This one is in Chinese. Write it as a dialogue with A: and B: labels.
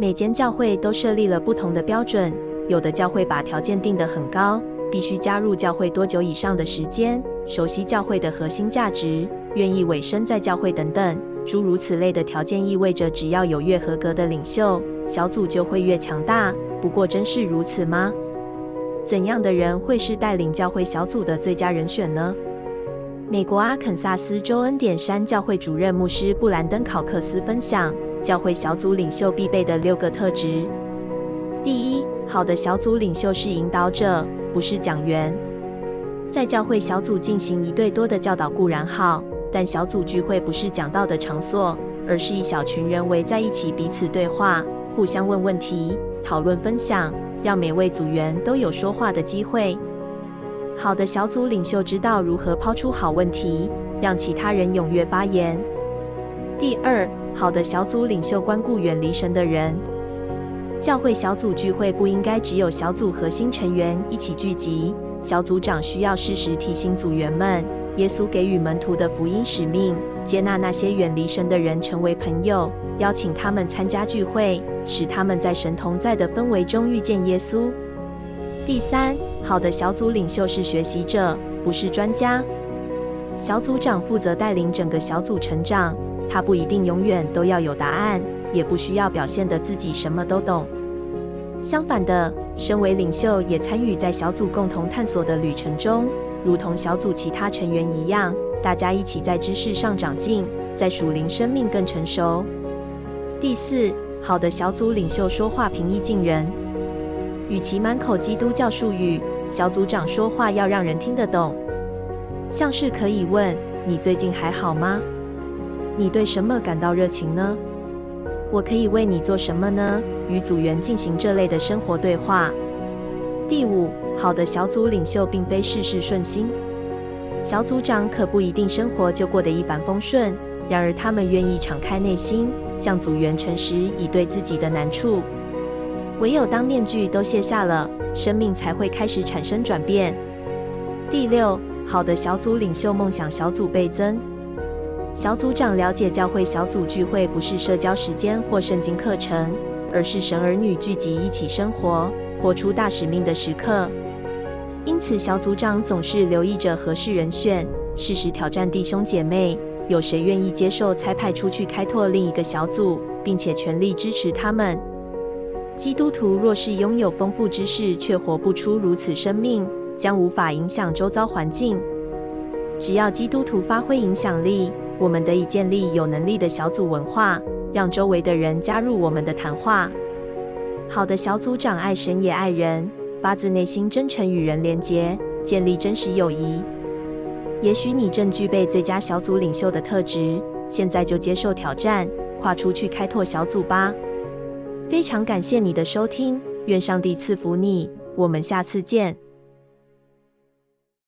A: 每间教会都设立了不同的标准，有的教会把条件定得很高，必须加入教会多久以上的时间，熟悉教会的核心价值，愿意委身在教会等等，诸如此类的条件，意味着只要有越合格的领袖，小组就会越强大。不过，真是如此吗？怎样的人会是带领教会小组的最佳人选呢？美国阿肯萨斯州恩典山教会主任牧师布兰登·考克斯分享教会小组领袖必备的六个特质。第一，好的小组领袖是引导者，不是讲员。在教会小组进行一对多的教导固然好，但小组聚会不是讲道的场所，而是一小群人围在一起彼此对话，互相问问题，讨论分享。让每位组员都有说话的机会。好的小组领袖知道如何抛出好问题，让其他人踊跃发言。第二，好的小组领袖关顾远离神的人。教会小组聚会不应该只有小组核心成员一起聚集，小组长需要适时提醒组员们，耶稣给予门徒的福音使命，接纳那些远离神的人成为朋友，邀请他们参加聚会。使他们在神同在的氛围中遇见耶稣。第三，好的小组领袖是学习者，不是专家。小组长负责带领整个小组成长，他不一定永远都要有答案，也不需要表现得自己什么都懂。相反的，身为领袖也参与在小组共同探索的旅程中，如同小组其他成员一样，大家一起在知识上长进，在属灵生命更成熟。第四。好的小组领袖说话平易近人，与其满口基督教术语，小组长说话要让人听得懂。像是可以问：“你最近还好吗？你对什么感到热情呢？我可以为你做什么呢？”与组员进行这类的生活对话。第五，好的小组领袖并非事事顺心，小组长可不一定生活就过得一帆风顺，然而他们愿意敞开内心。向组员诚实以对自己的难处，唯有当面具都卸下了，生命才会开始产生转变。第六，好的小组领袖梦想小组倍增。小组长了解教会小组聚会不是社交时间或圣经课程，而是神儿女聚集一起生活、活出大使命的时刻。因此，小组长总是留意着合适人选，适时挑战弟兄姐妹。有谁愿意接受差派出去开拓另一个小组，并且全力支持他们？基督徒若是拥有丰富知识，却活不出如此生命，将无法影响周遭环境。只要基督徒发挥影响力，我们得以建立有能力的小组文化，让周围的人加入我们的谈话。好的小组长爱神也爱人，发自内心真诚与人连结，建立真实友谊。也许你正具备最佳小组领袖的特质，现在就接受挑战，跨出去开拓小组吧。非常感谢你的收听，愿上帝赐福你，我们下次见。